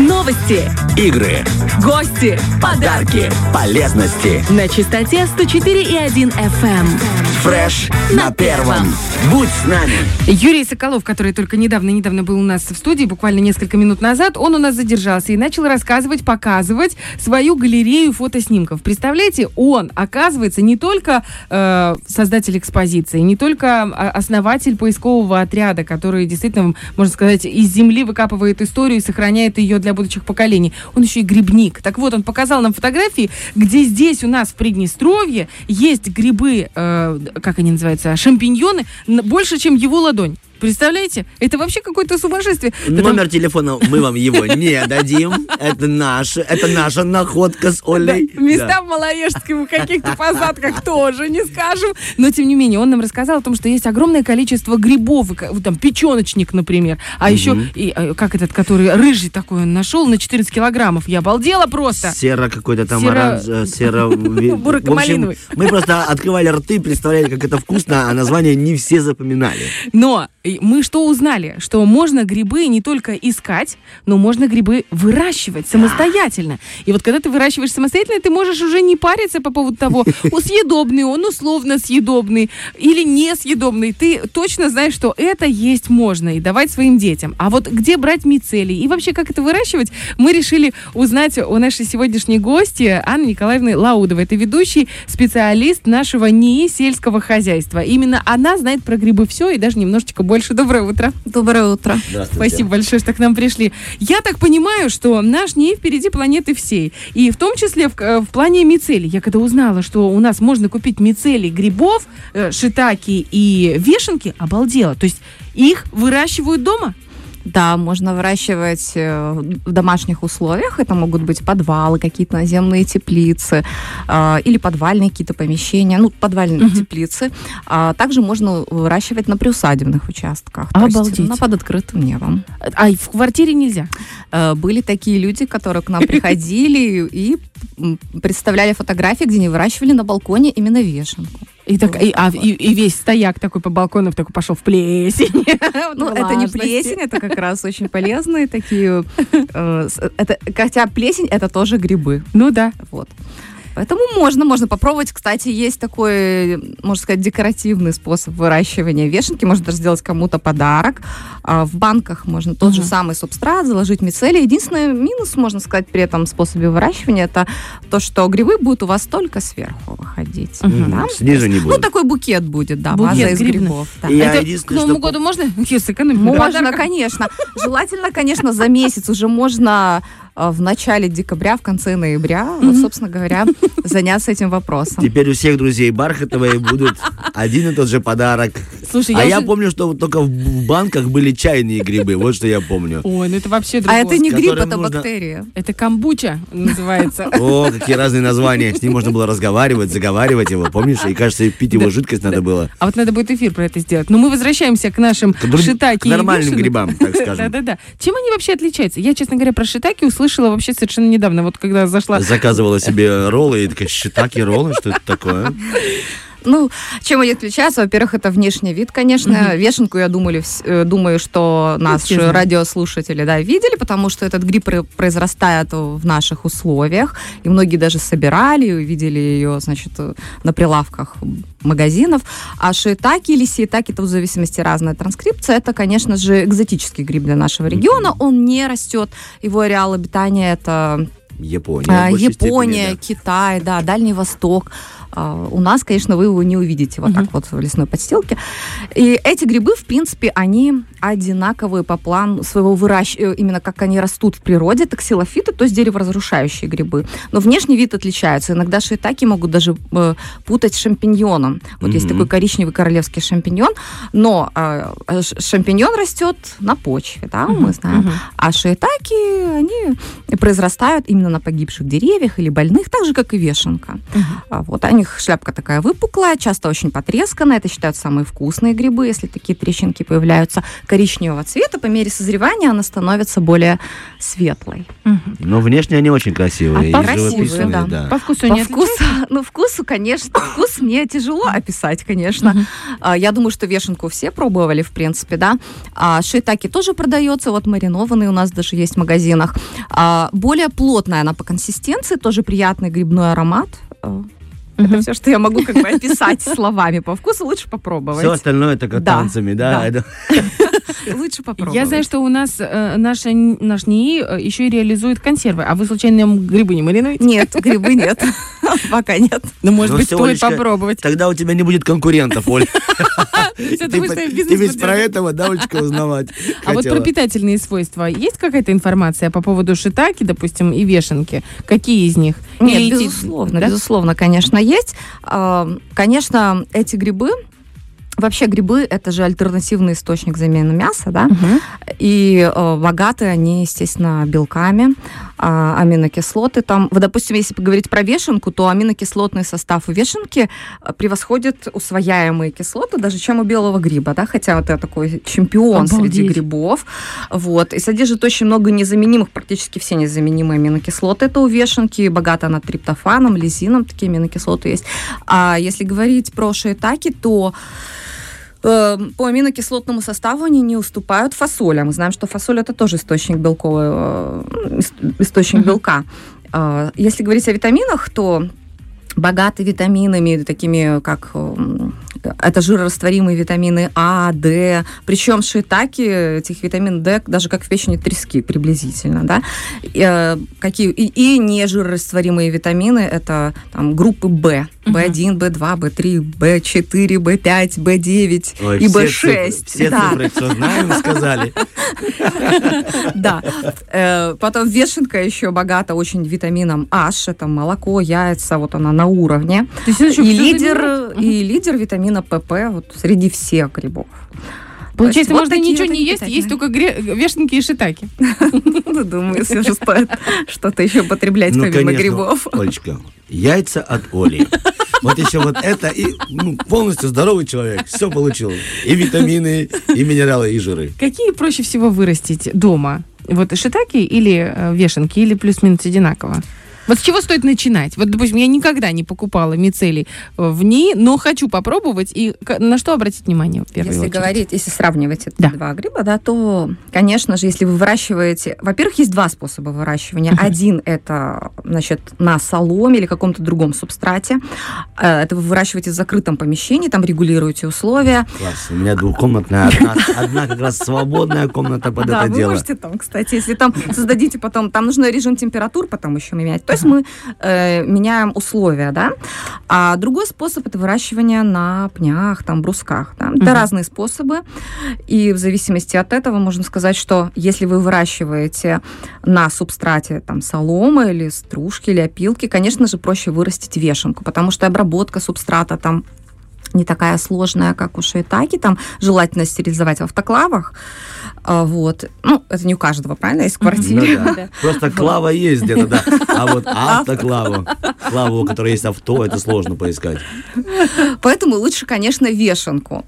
Новости, игры, гости, подарки, полезности. на частоте 104,1 FM. Фреш на первом. Будь с нами. Юрий Соколов, который только недавно-недавно был у нас в студии, буквально несколько минут назад, он у нас задержался и начал рассказывать, показывать свою галерею фотоснимков. Представляете, он, оказывается, не только э, создатель экспозиции, не только а, основатель поискового отряда, который действительно, можно сказать, из земли выкапывает историю и сохраняет ее для будущих поколений. Он еще и грибник. Так вот, он показал нам фотографии, где здесь у нас в Приднестровье есть грибы, э, как они называются, шампиньоны, больше, чем его ладонь. Представляете? Это вообще какое-то сумасшествие. Да Номер телефона мы вам его не дадим. Это наша, это наша находка с Да, Олей. места Да. в Малоежском, каких-то посадках тоже не скажем. Но, тем не менее, он нам рассказал о том, что есть огромное количество грибов. вот Там печеночник, например. А еще, и, э, как этот, который рыжий такой он нашел на 14 килограммов. Я обалдела просто. Серо какой-то там оранж, э, серо... Бурако-малиновый. мы просто открывали рты, представляли, как это вкусно, а название не все запоминали. Но мы что узнали? Что можно грибы не только искать, но можно грибы выращивать самостоятельно. И вот когда ты выращиваешь самостоятельно, ты можешь уже не париться по поводу того, съедобный он, условно съедобный или несъедобный. Ты точно знаешь, что это есть можно и давать своим детям. А вот где брать мицелий и вообще как это выращивать, мы решили узнать у нашей сегодняшней гости Анны Николаевны Лаудовой. Это ведущий специалист нашего НИИ сельского хозяйства. Именно она знает про грибы все и даже немножечко больше. Доброе утро. Доброе утро. Спасибо большое, что к нам пришли. Я так понимаю, что наш НИИ впереди планеты всей. И в том числе в, э, в плане мицелий. Я когда узнала, что у нас можно купить мицелий грибов, э, шитаки и вешенки, обалдела. То есть их выращивают дома? Да, можно выращивать э, в домашних условиях. Это могут быть подвалы, какие-то наземные теплицы э, или подвальные какие-то помещения, ну, подвальные Мгм. теплицы. А также можно выращивать на приусадебных участках. то есть Обалдеть. на под открытым небом. А в квартире нельзя. Э, Были такие люди, которые к нам приходили и представляли фотографии, где они выращивали на балконе именно вешенку. И, так, и, а, и, и весь стояк такой по балкону такой пошел в плесень. Ну, это не плесень, это как раз очень полезные такие. э, хотя плесень это тоже грибы. Ну да. Вот. Поэтому можно, можно попробовать. Кстати, есть такой, можно сказать, декоративный способ выращивания вешенки. Можно даже сделать кому-то подарок. А в банках можно тот же Мгм. самый субстрат заложить мицелий. Единственный минус, можно сказать, при этом способе выращивания, это то, что грибы будут у вас только сверху выходить. Мгм. Да? Снизу не Ну, будет. такой букет будет, да, Букет ваза из грибный. грибов. да. Я Это к Новому что году можно? Можно, конечно. Желательно, конечно, за месяц уже можно в начале декабря, в конце ноября, вот, собственно говоря, заняться этим вопросом. Теперь у всех друзей Бархатовой будут один и тот же подарок. Слушай, а я я уже- помню, что вот только в банках были чайные грибы. Вот что я помню. Ой, ну это вообще А другое. это не гриб, это нужно- бактерия. Это камбуча называется. О, какие разные названия. С ним можно было разговаривать, заговаривать его, помнишь? И, кажется, пить его жидкость надо было. А вот надо будет эфир про это сделать. Но мы возвращаемся к нашим шитаки к и нормальным грибам, так скажем. Да-да-да. Чем они вообще отличаются? Я, честно говоря, про шитаки услышала вообще совершенно недавно. Вот когда зашла... Заказывала себе роллы и такая, щитаки роллы, что это такое? Ну, чем они отличаются? Во-первых, это внешний вид, конечно. Вешенку, я думали, э, думаю, что наши радиослушатели да, видели, потому что этот гриб пр- произрастает в наших условиях. И многие даже собирали, видели ее, значит, э, на прилавках магазинов. А шиитаки или сиитаки, это в зависимости разная транскрипция, это, конечно же, экзотический гриб для нашего региона. Он не растет, его ареал обитания это Япония. а, Япония, степени, Китай, да, Дальний Восток. А, У нас, конечно, вы его не увидите вот так вот в лесной подстилке. И эти грибы, в принципе, они одинаковые по плану своего выращивания, именно как они растут в природе, это ксилофиты, то есть дереворазрушающие грибы. Но внешний вид отличается. Иногда шиитаки могут даже э, путать с шампиньоном. Вот есть Мгм. такой коричневый королевский шампиньон, но э, шампиньон растет на почве, да, мы знаем. Мгм. А шиитаки, они произрастают именно на погибших деревьях или больных, так же, как и вешенка. А Вот, они них шляпка такая выпуклая, часто очень потресканная. Это считаются самые вкусные грибы, если такие трещинки появляются коричневого цвета. По мере созревания она становится более светлой. Но внешне они очень красивые. А и красивые, да. да. По вкусу По не вкусу, ну, вкусу, конечно, вкус мне тяжело описать, конечно. А, Я думаю, что вешенку все пробовали, в принципе, да. А шиитаки тоже продается, вот маринованный у нас даже есть в магазинах. А, Более плотная она по консистенции, тоже приятный грибной аромат. Это все, что я могу как бы описать словами. По вкусу лучше попробовать. Все остальное только Да, танцами, да? да. Это- Лучше попробовать. Я знаю, что у нас э, наша, наш НИИ э, еще и реализует консервы. А вы, случайно, грибы не маринуете? Нет, грибы нет. Пока нет. Ну, может Ну быть, стоит Олечка, попробовать. Тогда у тебя не будет конкурентов, Оль. Это Ты ведь про этого, да, Олечка, узнавать А вот про питательные свойства есть какая-то информация по поводу шитаки, допустим, и вешенки? Какие из них? Нет, безусловно, безусловно, конечно, есть. А, Конечно, эти грибы, вообще грибы это же альтернативный источник замены мяса, да, Мгм. и э, богаты они, естественно, белками, а, аминокислоты. Там, вот, допустим, если поговорить про вешенку, то аминокислотный состав у вешенки э, превосходит усвояемые кислоты даже, чем у белого гриба, да, хотя вот это такой чемпион среди Обалдеть. грибов. Вот, и содержит очень много незаменимых, практически все незаменимые аминокислоты. Это у вешенки, богата она триптофаном, лизином, такие аминокислоты есть. А если говорить про шиитаки, то э, по аминокислотному составу они не уступают фасоли. А Мы знаем, что фасоль это тоже источник белковый, э, ис- источник белка. Э, Если говорить о витаминах, то богаты витаминами, такими как м, это жирорастворимые витамины А, Д. Причем шиитаки этих витамин Д даже как в печени трески приблизительно, да. И, э, какие и, и не жирорастворимые витамины это там группы Б, В1, В2, В3, В4, В5, В9 Ой, и все В6. цифры- Все да. цифры, все знаем, сказали. Да. Э, Потом вешенка еще богата очень витамином H. Это молоко, яйца, вот она на уровне. И лидер, и лидер витамина ПП вот среди всех грибов. Получается, вот можно ничего вот не есть, есть только гре- вешенки и шитаки. Ну, думаю, все же стоит что-то еще потреблять Ну, помимо грибов. Олечка, яйца от Оли. Вот еще вот это, и ну, полностью здоровый человек. Все получил. И витамины, и минералы, и жиры. Какие проще всего вырастить дома? Вот шитаки или э, вешенки, или плюс-минус одинаково? Вот с чего стоит начинать? Вот, допустим, я никогда не покупала мицелий э, в ней, но хочу попробовать. И на что обратить внимание в первую Если очередь? говорить, если сравнивать эти Да. два гриба, да, то, конечно же, если вы выращиваете... Во-первых, есть два способа выращивания. Мгм. Один – это, значит, на соломе или каком-то другом субстрате. Э, Это вы выращиваете в закрытом помещении, там регулируете условия. Класс. У меня двухкомнатная, одна, одна как раз свободная комната под да, это вы дело. можете там, кстати, если там создадите потом, там нужно режим температур потом еще менять. То есть мы э, меняем условия, да. А другой способ это выращивание на пнях, там, брусках. Да? Это Мгм. разные способы. И в зависимости от этого можно сказать, что если вы выращиваете на субстрате там соломы или стружки или опилки, конечно же, проще вырастить вешенку, потому что обработка субстрата там не такая сложная, как у шиитаки, там желательно стерилизовать в автоклавах, А, вот. Ну, это не у каждого, правильно, есть в Ну да. Просто клава есть где-то, да. А вот автоклаву, клаву, у которой есть авто, это сложно поискать. Поэтому лучше, конечно, вешенку.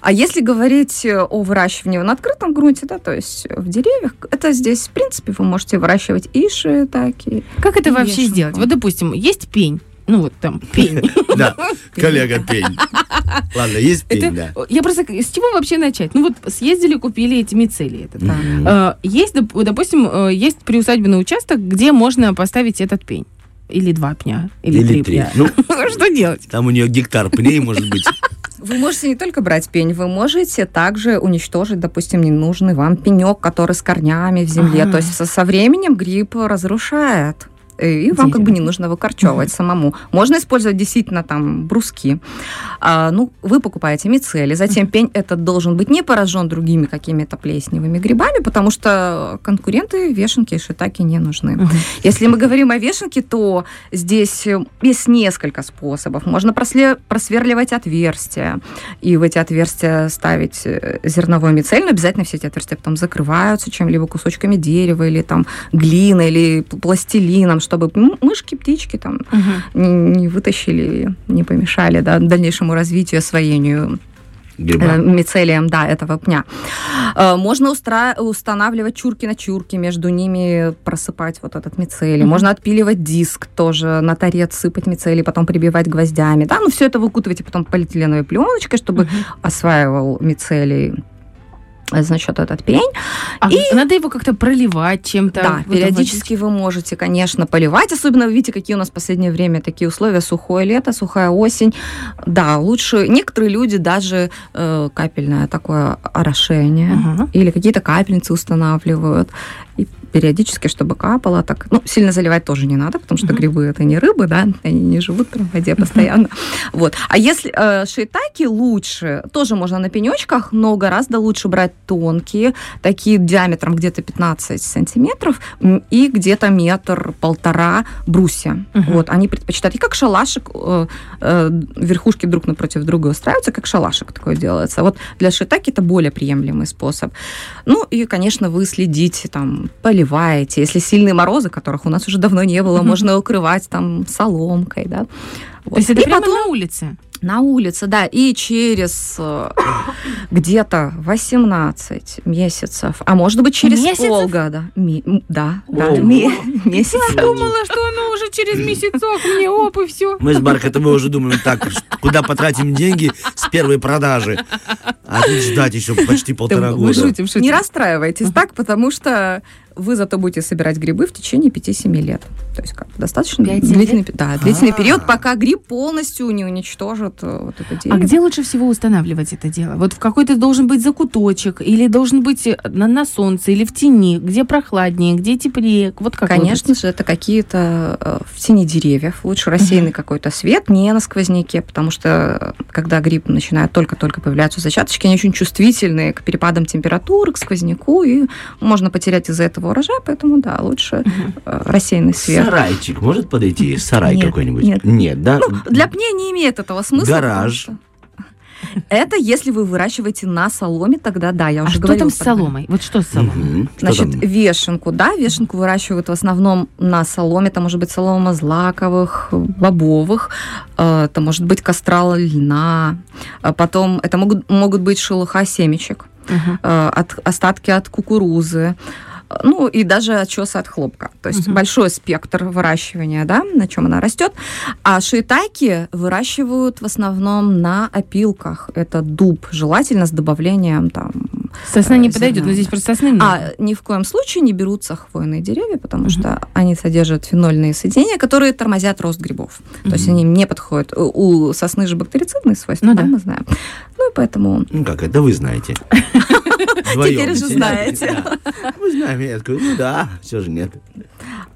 А если говорить о выращивании на открытом грунте, да, то есть в деревьях, это здесь, в принципе, вы можете выращивать и шиитаки. Как это вообще вешенку. сделать? Вот, допустим, есть пень. Ну, вот там пень. Да, коллега пень. Ладно, есть пень, да. я просто, с чего вообще начать? Ну вот съездили, купили эти мицелии. Э, Есть, доп- допустим, э, есть приусадебный участок, где можно поставить этот пень. Или два пня, или, Или три, три. пня. Ну, Что делать? там у нее гектар пней, может быть. Вы можете не только брать пень, вы можете также уничтожить, допустим, ненужный вам пенек, который с корнями в земле. Ага. То есть со, со временем гриб разрушает. И вам как бы не нужно выкорчевывать самому. Можно использовать действительно там бруски. А, ну, вы покупаете мицели. Затем пень этот должен быть не поражен другими какими-то плесневыми грибами, потому что конкуренты вешенки и шитаки не нужны. Мгм. Если мы говорим о вешенке, то здесь э, есть несколько способов. Можно просле- просверливать отверстия и в эти отверстия ставить э, зерновой мицель, но обязательно все эти отверстия потом закрываются чем-либо кусочками дерева или там глиной или пластилином, чтобы мышки, птички там не, не вытащили, не помешали да, дальнейшему развитию, освоению Гриба. э, мицелием, да, этого пня. Э, Можно устра- устанавливать чурки на чурки, между ними просыпать вот этот мицелий. Мгм. Можно отпиливать диск тоже, на торец сыпать мицелий, потом прибивать гвоздями. Да, ну все это вы укутываете потом полиэтиленовой пленочкой, чтобы осваивал мицелий значит, этот пень. А надо его как-то проливать чем-то. Да, в этом периодически вы можете, конечно, поливать. Особенно вы видите, какие у нас в последнее время такие условия. Сухое лето, сухая осень. Да, лучше... Некоторые люди даже э, капельное такое орошение Ага. или какие-то капельницы устанавливают. И периодически, чтобы капало так. Ну, сильно заливать тоже не надо, потому что Мгм. грибы это не рыбы, да, они не живут прям в воде постоянно. Вот. А если э, шиитаки лучше, тоже можно на пенечках, но гораздо лучше брать тонкие, такие диаметром где-то 15 сантиметров и где-то метр-полтора брусья. Мгм. Вот, они предпочитают. И как шалашик, э, э, верхушки друг напротив друга устраиваются, как шалашик такое делается. Вот для шиитаки это более приемлемый способ. Ну и, конечно, вы следите, там, поливаете. Если сильные морозы, которых у нас уже давно не было, можно укрывать там соломкой, да. То Вот. есть это И прямо потом- на улице? на улице, да, и через э, где-то 18 месяцев, а может быть через Месяцев? полгода. Ми- да, да, ми- месяцев. Думала, что оно уже через месяцок мне оп и все. Мы с Бархатом уже думаем так, куда потратим деньги с первой продажи. А тут ждать еще почти полтора Мы года. шутим, шутим. Не расстраивайтесь так, потому что вы зато будете собирать грибы в течение 5-7 лет. То есть как, достаточно длительный, да, длительный А. период, пока гриб полностью не уничтожит э, вот это А дерево. где лучше всего устанавливать это дело? Вот в какой-то должен быть закуточек, или должен быть э, на, на солнце, или в тени, где прохладнее, где теплее? Вот как Конечно же, это какие-то э, в тени деревьев. Лучше рассеянный какой-то свет, не на сквозняке, потому что когда гриб начинает только-только появляться зачаточки, они очень чувствительные к перепадам температуры, к сквозняку, и можно потерять из-за этого урожай, поэтому да, лучше э, рассеянный свет. Сарайчик может подойти? Сарай Нет, какой-нибудь? нет. да? Ну, для пня не имеет этого смысла. Гараж. что- Это если вы выращиваете на соломе, тогда да, я А уже что говорила там с соломой? Вот что с соломой? Что Значит, там? вешенку, да, вешенку выращивают в основном на соломе, это может быть солома злаковых, бобовых, э, это может быть кастрал льна, а потом это могут, могут быть шелуха семечек, э, от, остатки от кукурузы, ну и даже очесы от хлопка. То есть Мгм. большой спектр выращивания, да, на чем она растет. А шиитайки выращивают в основном на опилках. Это дуб, желательно с добавлением там Сосна не Э, подойдет, зерна. но здесь просто сосны много. а ни в коем случае не берутся хвойные деревья, потому Мгм. что они содержат фенольные соединения, которые тормозят рост грибов. То есть они не подходят. У сосны же бактерицидные свойства, Ну да, да. мы знаем. Ну и поэтому Ну как, это вы знаете. Вдвоем Теперь уже сидите. знаете. Мы знаем, я такой, ну да, все же нет.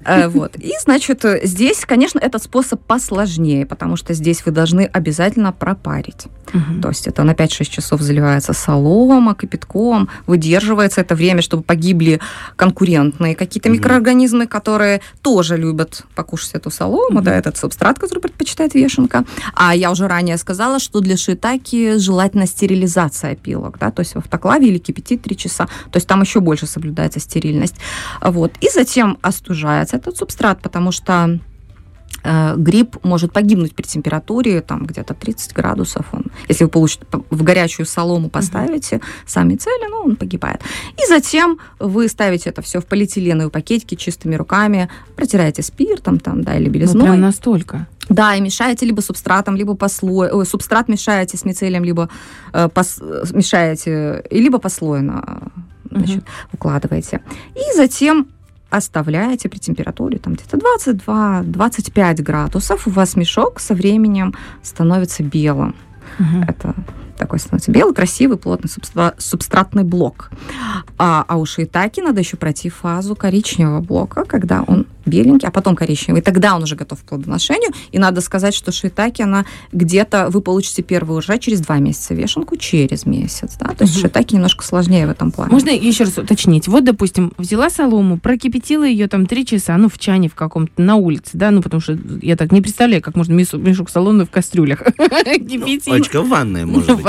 Э, Вот. И, значит, здесь, конечно, этот способ посложнее, потому что здесь вы должны обязательно пропарить. Мгм. То есть это на 5-6 часов заливается солома, кипятком, выдерживается это время, чтобы погибли конкурентные какие-то Мгм. микроорганизмы, которые тоже любят покушать эту солому, Мгм. да, этот субстрат, который предпочитает вешенка. А я уже ранее сказала, что для шиитаки желательно стерилизация опилок, да, то есть в автоклаве или кипятить 3 часа, то есть там еще больше соблюдается стерильность. Вот. И затем остужается этот субстрат, потому что э, гриб может погибнуть при температуре там где-то 30 градусов. Он, если вы получите, в горячую солому поставите сами цели, ну, он погибает. И затем вы ставите это все в полиэтиленовые пакетики чистыми руками, протираете спиртом там, да, или Ну, белизной. прям настолько. Да, и мешаете либо субстратом, либо послой... ой, субстрат мешаете с мицелием, либо э, пос- мешаете, и либо послойно э, значит, укладываете. И затем оставляете при температуре там где-то 22-25 градусов. У вас мешок со временем становится белым. Мгм. Это такой становится белый, красивый, плотный субстра- субстратный блок. А, а у шиитаки надо еще пройти фазу коричневого блока, когда он беленький, а потом коричневый. Тогда он уже готов к плодоношению. И надо сказать, что шиитаки, она где-то, вы получите первый урожай через два месяца, вешенку через месяц. Да? То есть Мгм. шиитаки немножко сложнее в этом плане. Можно еще раз уточнить? Вот, допустим, взяла солому, прокипятила ее там три часа, ну, в чане в каком-то, на улице, да, ну, потому что я так не представляю, как можно мешок солоны в кастрюлях кипятить. Очка в ванной, может быть.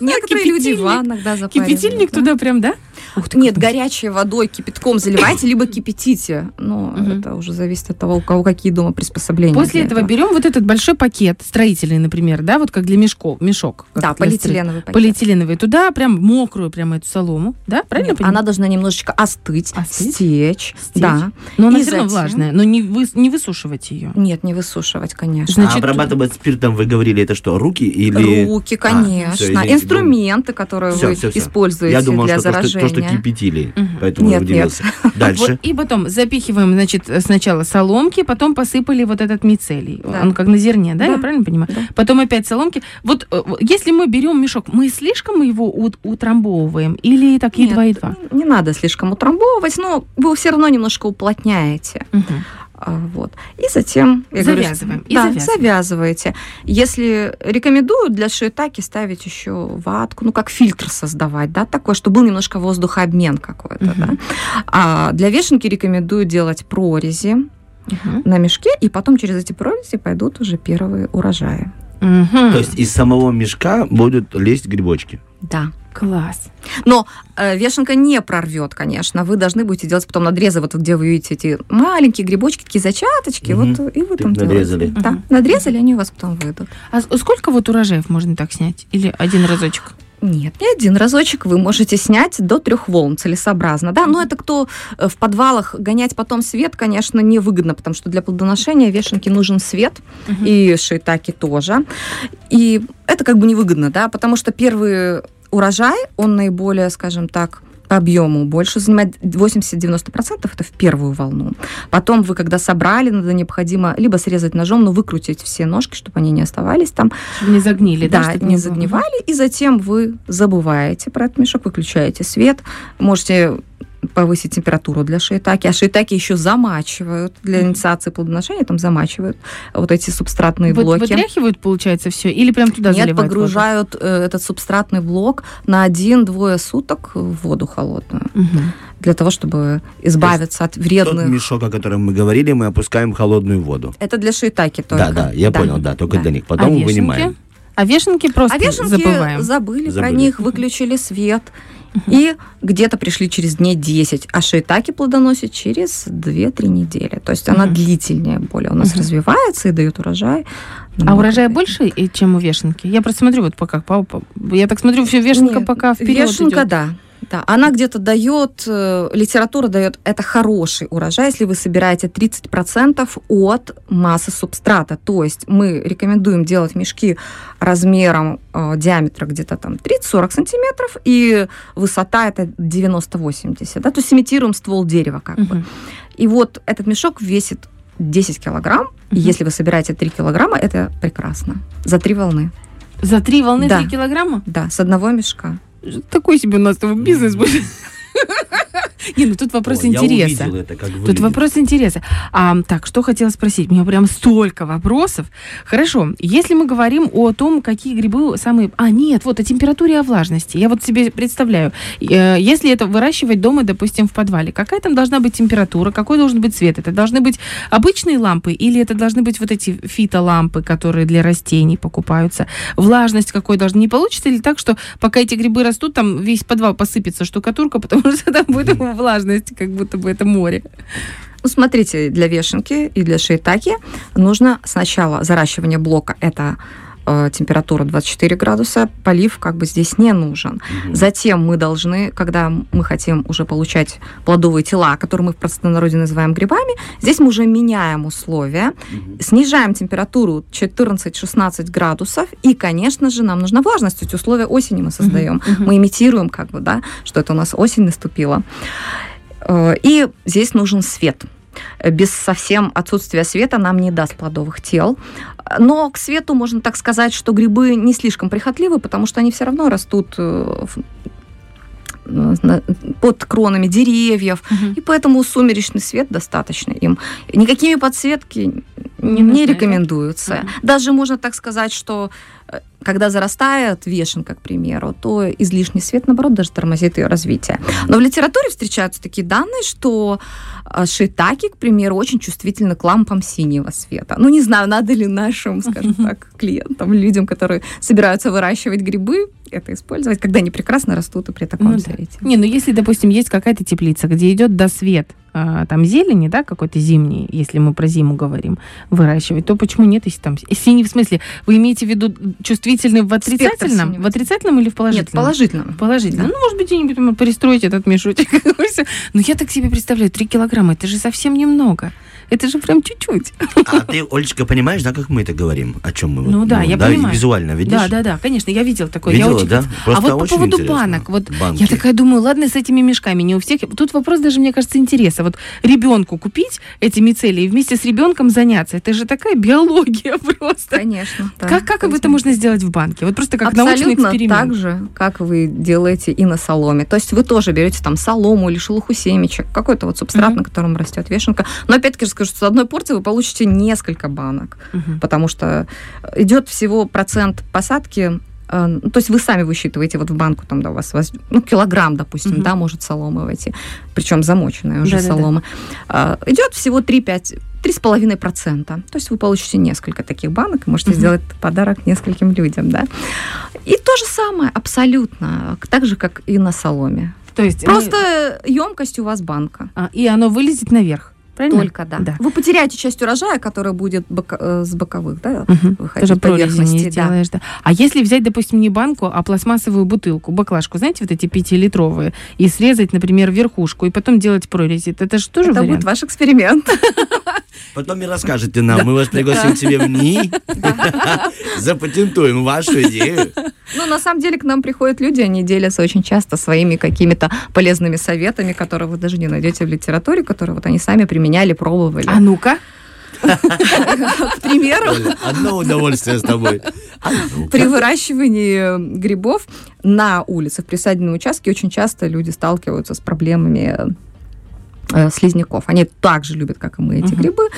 Некоторые люди в Кипятильник. ваннах, да, запаривают. Кипятильник да. туда прям, да? Ух ты, Нет, горячей водой, кипятком заливайте, либо кипятите. Но Мгм. это уже зависит от того, у кого какие дома приспособления. После для этого берем вот этот большой пакет строительный, например, да, вот как для мешков, мешок. Да, полиэтиленовый стро- пакет. Полиэтиленовый. Туда прям мокрую прям эту солому, да, правильно Нет, она должна немножечко остыть, Остыть? стечь. Стечь. Да. Но она и все равно затем- влажная, но не, вы- не высушивать ее. Нет, не высушивать, конечно. Значит, а обрабатывать спиртом, вы говорили, это что, руки или... Руки, А, конечно. всё, извините, Инструменты, которые Всё, вы всё, всё. используете Я думал, для что то, что, заражения. то, что кипятили, Мгм. поэтому я Нет, удивился. Вот, Дальше. и потом запихиваем, значит, сначала соломки, потом посыпали вот этот мицелий. Да. Он как на зерне, да, Да. я правильно понимаю? Да. Потом опять соломки. Вот э, вот если мы берем мешок, мы слишком его ут- утрамбовываем или так Нет, едва-едва? Не надо слишком утрамбовывать, но вы все равно немножко уплотняете. Мгм. А, Вот. И затем... я говорю, Завязываем, и да, завязываем. завязываете. Если рекомендую для шиитаки ставить еще ватку, ну, как фильтр создавать, да, такой, чтобы был немножко воздухообмен какой-то, Мгм. да. А для вешенки рекомендую делать прорези Мгм. на мешке, и потом через эти прорези пойдут уже первые урожаи. Мгм. То есть из самого мешка будут лезть грибочки. Да. Класс. Но э, вешенка не прорвет, конечно. Вы должны будете делать потом надрезы, вот где вы видите эти маленькие грибочки, такие зачаточки, Мгм. вот и вы Ты там надрезали. делаете. Да, надрезали, они у вас потом выйдут. А сколько вот урожаев можно так снять? Или один разочек? Нет, не один разочек вы можете снять до трех волн целесообразно. Да, но это кто э, в подвалах гонять потом свет, конечно, невыгодно, потому что для плодоношения вешенки нужен свет, Мгм. и шиитаки тоже. И это как бы невыгодно, да, потому что первый урожай, он наиболее, скажем так, по объему больше занимает 80-90% это в первую волну. Потом вы, когда собрали, надо необходимо либо срезать ножом, но выкрутить все ножки, чтобы они не оставались там, Чтобы не загнили, да? да, не было? загнивали, и затем вы забываете про этот мешок, выключаете свет, можете повысить температуру для шиитаки, а шиитаки еще замачивают для инициации плодоношения, там замачивают вот эти субстратные Вот блоки. вытряхивают, получается, все? Или прям туда Нет, заливают воду? погружают э, этот субстратный блок на один-двое суток в воду холодную, Мгм. для того, чтобы избавиться от Тот вредных... мешок, о котором мы говорили, мы опускаем в холодную воду. Это для шиитаки только. Да, да, я понял, да, только да. для них. А Потом вешенки? вынимаем. А вешенки просто А вешенки забываем. забыли, про Забыли. них, выключили свет. И где-то пришли через дней 10, а шиитаки плодоносит через 2-3 недели. То есть она длительнее более у нас развивается и дает урожай. А намного урожая больше. чем у вешенки? Я просто смотрю вот пока, по- по- я так смотрю, все вешенка Нет, пока вперед Вешенка, идет. да. Да, она где-то дает, э, литература дает, это хороший урожай, если вы собираете 30% от массы субстрата. То есть мы рекомендуем делать мешки размером э, диаметра где-то там 30-40 сантиметров, и высота это 90-80, да, то есть имитируем ствол дерева как бы. Мгм. И вот этот мешок весит 10 килограмм, и Мгм. если вы собираете 3 килограмма, это прекрасно. За три волны. За три волны Да. килограмма? Да, с одного мешка. Такой себе у нас бизнес будет. Не, ну тут вопрос О, Я интереса. увидел это, как Тут вопрос интереса. А, так, что хотела спросить? У меня прям столько вопросов. Хорошо, если мы говорим о том, какие грибы самые... А, нет, вот о температуре и о влажности. Я вот себе представляю, э, если это выращивать дома, допустим, в подвале, какая там должна быть температура, какой должен быть цвет? Это должны быть обычные лампы или это должны быть вот эти фитолампы, которые для растений покупаются? Влажность какой должна? Не получится ли так, что пока эти грибы растут, там весь подвал посыпется штукатурка, потому что там будет влажность, как будто бы это море? Ну, смотрите, для вешенки и для шиитаки нужно сначала заращивание блока, это температура 24 градуса, полив как бы здесь не нужен. Мгм. Затем мы должны, когда мы хотим уже получать плодовые тела, которые мы в простонародье называем грибами, здесь мы уже меняем условия, Мгм. снижаем температуру 14-16 градусов, и, конечно же, нам нужна влажность, ведь условия осени мы создаем. Мгм. Мы имитируем, как бы, да, что это у нас осень наступила. Э, И здесь нужен свет. Э, Без совсем отсутствия света нам не даст плодовых тел. Но к свету можно так сказать, что грибы не слишком прихотливы, потому что они все равно растут э, под кронами деревьев, Мгм. и поэтому сумеречный свет достаточно им. Никакими подсветки Не не, рекомендуются. Мгм. Даже можно так сказать, что когда зарастает вешенка, к примеру, то излишний свет, наоборот, даже тормозит ее развитие. Но в литературе встречаются такие данные, что э, шиитаки, к примеру, очень чувствительны к лампам синего света. Ну, не знаю, надо ли нашим, скажем так, клиентам, людям, которые собираются выращивать грибы, это использовать, когда они прекрасно растут и при таком Ну да. свете. Не, ну если, допустим, есть какая-то теплица, где идет досвет там зелени, да, какой-то зимний, если мы про зиму говорим, выращивать, то почему нет, если там синий, в смысле, вы имеете в виду чувствительный в отрицательном? В отрицательном или в Нет, положительном? положительно. Положительно. Да. Ну, может быть, где-нибудь перестроить этот мешочек. Но я так себе представляю, 3 килограмма, это же совсем немного. Это же прям чуть-чуть. А ты, Олечка, понимаешь, да, как мы это говорим? О чем мы? вот, Ну да, я понимаю. Визуально, видишь? Да, да, да, конечно, я видела такое. Видела, я очень да? Просто а вот по очень поводу интересно. банок, вот Банки. я такая думаю, ладно, с этими мешками, не у всех. Тут вопрос даже, мне кажется, интереса. Вот ребенку купить эти мицелии и вместе с ребенком заняться, это же такая биология просто. Конечно. да. Как, как это можно сделать в банке? Вот просто как научный Абсолютно эксперимент. так же, как вы делаете и на соломе. То есть вы тоже берете там солому или шелуху семечек, какой-то вот субстрат, Мгм. на котором растет вешенка. Но опять-таки скажу, что с одной порции вы получите несколько банок, Мгм. потому что идет всего процент посадки э, ну, то есть вы сами высчитываете вот в банку, там, да, у вас, ну, килограмм, допустим, Мгм. да, может соломы войти, причем замоченная уже Да-да-да. солома. А, идет всего 3-5, 3,5%. То есть вы получите несколько таких банок и можете Мгм. сделать подарок нескольким людям, да. И то же самое, абсолютно, так же, как и на соломе. То есть Просто емкость у вас банка. а, и оно вылезет наверх. Правильно? Только, да. Да. Вы потеряете часть урожая, которая будет бока- э, с боковых, да, Мгм. выходить Тоже не поверхности, да. сделаешь, да. А если взять, допустим, не банку, а пластмассовую бутылку, баклажку, знаете, вот эти пятилитровые, и срезать, например, верхушку, и потом делать прорези, это же тоже Это вариант? будет ваш эксперимент. Потом и расскажете нам, мы вас пригласим к себе в НИИ, запатентуем вашу идею. Ну, на самом деле, к нам приходят люди, они делятся очень часто своими какими-то полезными советами, которые вы даже не найдете в литературе, которые вот они сами применяли, пробовали. А ну-ка. К примеру, Оля, одно удовольствие с тобой. А при выращивании грибов на улице, в присадебном участке, очень часто люди сталкиваются с проблемами э, слизняков. Они так же любят, как и мы, эти грибы,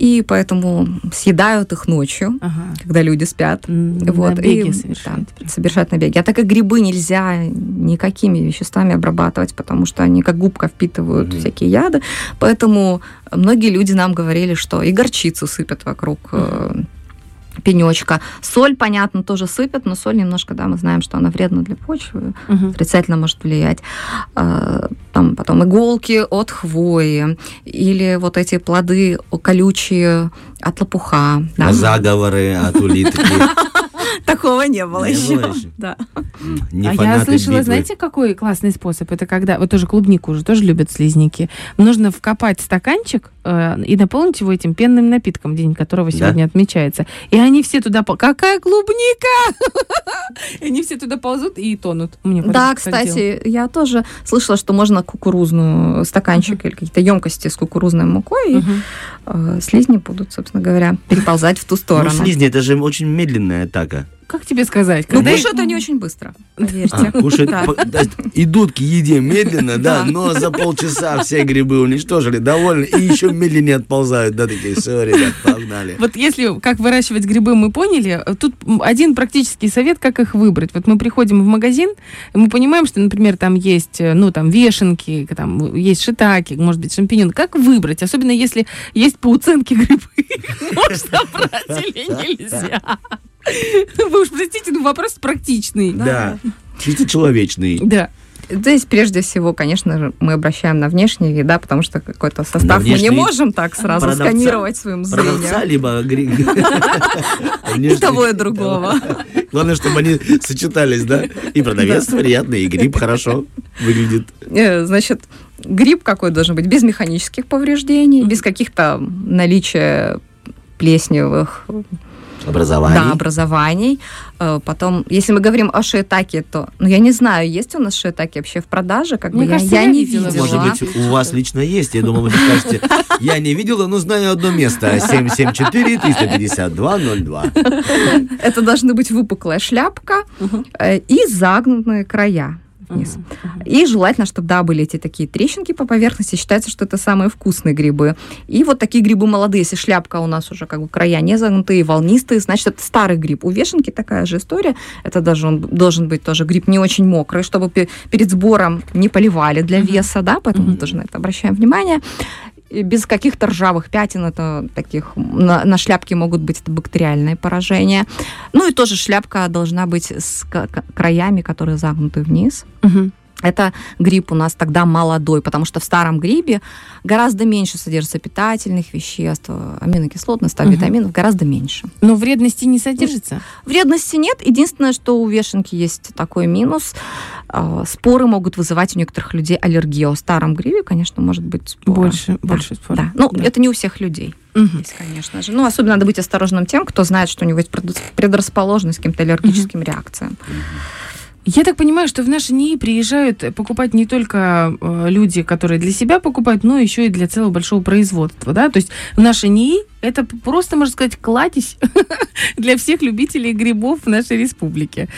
и поэтому съедают их ночью, Ага. когда люди спят. М, Вот, набеги и, совершают. да, совершать набеги. А так как грибы нельзя никакими веществами обрабатывать, потому что они как губка впитывают Мгм. всякие яды, поэтому многие люди нам говорили, что и горчицу сыпят вокруг э, пенечка. Соль, понятно, тоже сыпят, но соль немножко, да, мы знаем, что она вредна для почвы, Мгм. отрицательно может влиять. Там потом иголки от хвои или вот эти плоды колючие от лопуха. да. Заговоры от улитки. Такого не было Не еще. было еще? Да. Не а я слышала, битвы. знаете, какой классный способ? Это когда, вот тоже клубнику уже тоже любят слизняки. Нужно вкопать стаканчик э, и наполнить его этим пенным напитком, день которого Да? сегодня отмечается. И они все туда... Какая клубника! И они все туда ползут и тонут. Да, кстати, я тоже слышала, что можно кукурузную стаканчик или какие-то емкости с кукурузной мукой, и э, слизни будут, собственно говоря, переползать в ту Ну, сторону. слизни, это же очень медленная атака. Как тебе сказать? Ну, Когда- кушают они очень быстро, поверьте. А, кушают, Да. по- да, идут к еде медленно, да, Да. но за полчаса все грибы уничтожили, довольны, и еще медленнее отползают, да, такие, все, ребят, погнали. Вот если как выращивать грибы мы поняли, тут м, один практический совет, как их выбрать. Вот мы приходим в магазин, и мы понимаем, что, например, там есть, э, ну, там, вешенки, там есть шитаки, может быть, шампиньон. Как выбрать? Особенно если есть по уценке грибы. Можно брать или нельзя? Вы уж простите, но вопрос практичный. Да, чисто человечный. Да. Здесь прежде всего, конечно же, мы обращаем на внешний вид, да, потому что какой-то состав мы не можем так сразу продавца- сканировать своим Продавца, зрением. либо гри- И того, и другого. Главное, чтобы они сочетались, да? И продавец приятный, и гриб хорошо выглядит. Э, Значит, гриб какой должен быть? Без механических повреждений, без каких-то наличия плесневых Образование. да, образований. Э, Потом, если мы говорим о шиэтаке, то, ну, я не знаю, есть у нас шиэтаки вообще в продаже, как Мне бы я- кажется, я, я не видела. видела. Может быть, у вас лично есть. Я думал, вы скажете, я не видела, но знаю одно место. 774-352-02. Это должны быть выпуклая шляпка э, и загнутые края вниз. И желательно, чтобы, да, были эти такие трещинки по поверхности. Считается, что это самые вкусные грибы. И вот такие грибы молодые. Если шляпка у нас уже как бы края не загнутые, волнистые, значит, это старый гриб. У вешенки такая же история. Это даже он должен быть тоже гриб не очень мокрый, чтобы пе- перед сбором не поливали для веса, да, поэтому мы Мгм. тоже на это обращаем внимание. Без каких-то ржавых пятен, это таких на, на шляпке могут быть это бактериальные поражения. Ну и тоже шляпка должна быть с краями, которые загнуты вниз. Мгм. Это гриб у нас тогда молодой, потому что в старом грибе гораздо меньше содержится питательных веществ, аминокислотных, Мгм. витаминов гораздо меньше. Но вредности не содержится. Вредности нет. Единственное, что у вешенки есть такой минус. А, Споры могут вызывать у некоторых людей аллергию. А У старом грибе, конечно, может быть споры. Больше, Да, больше споров. Да. Ну, Да. это не у всех людей Мгм. есть, конечно же. Ну, особенно надо быть осторожным тем, кто знает, что у него есть предрасположенность к каким-то аллергическим реакциям. Я так понимаю, что в наши НИИ приезжают покупать не только э, люди, которые для себя покупают, но еще и для целого большого производства, да? То есть в наши НИИ это просто, можно сказать, кладезь для всех любителей грибов в нашей республике.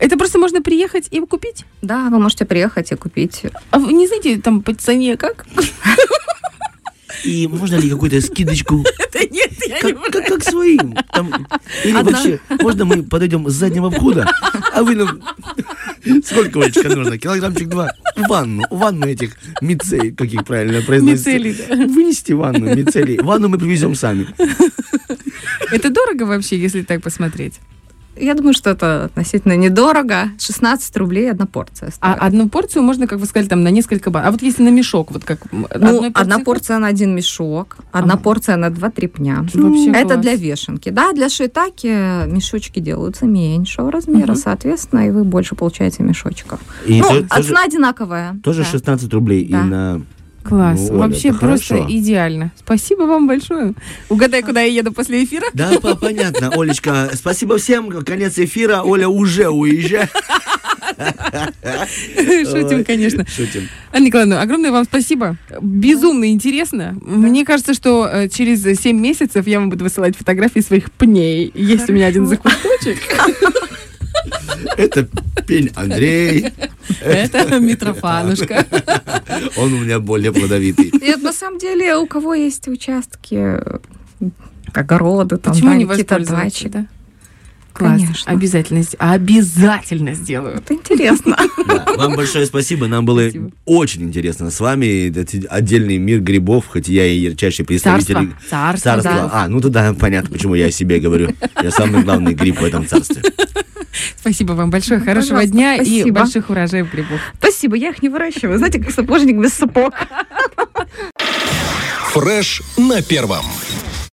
Это просто можно приехать и купить. Да, вы можете приехать и купить. А вы не знаете, там по цене как? И можно ли какую-то скидочку? Да нет, я Как, как, как своим. Там, или Одна- вообще, можно мы подойдем с заднего входа, а вы нам... Сколько Олечка нужно? Килограммчик два. Ванну. Ванну этих мицелий, как их правильно произносится. Мицелий, да. Вынести ванну, мицелий. Ванну мы привезем сами. Это дорого вообще, если так посмотреть? Я думаю, что это относительно недорого. 16 рублей одна порция А стоит. одну порцию можно, как вы сказали, там на несколько бар. А вот если на мешок, вот как Ну, порции одна порция на один мешок, одна Ага. порция на 2-3 пня. Вообще Это класс. для вешенки. Да, для шитаки мешочки делаются меньшего размера, Мгм. соответственно, и вы больше получаете мешочков. И ну, то- а цена одинаковая. тоже да. 16 рублей. Да. И на... Класс. Ну, Оля, Вообще просто хорошо. идеально. Спасибо вам большое. Угадай, куда я еду после эфира? Да, по- понятно, Олечка. Спасибо всем. Конец эфира. Оля уже уезжает. Шутим, конечно. Шутим. Анна Николаевна, огромное вам спасибо. Безумно интересно. Мне кажется, что э, через 7 месяцев я вам буду высылать фотографии своих пней. Есть у меня один закуточек. Это пень Андрей. Это Митрофанушка. Он у меня более плодовитый. И вот на самом деле, у кого есть участки, э, огороды, там, да, не какие-то дачи. да? Класс. Конечно. Обязательно, обязательно сделаю. Это интересно. Да, Вам большое спасибо. Нам было Спасибо. очень интересно с вами. Это отдельный мир грибов, хоть я и ярчайший представитель Царство. Царство. царства. да. А, ну тогда понятно, почему я о себе говорю. Я самый главный гриб в этом царстве. Спасибо вам большое. Хорошего Пожалуйста, дня и спасибо. больших урожаев грибов. Спасибо, я их не выращиваю. Знаете, как сапожник без сапог. Фреш на первом.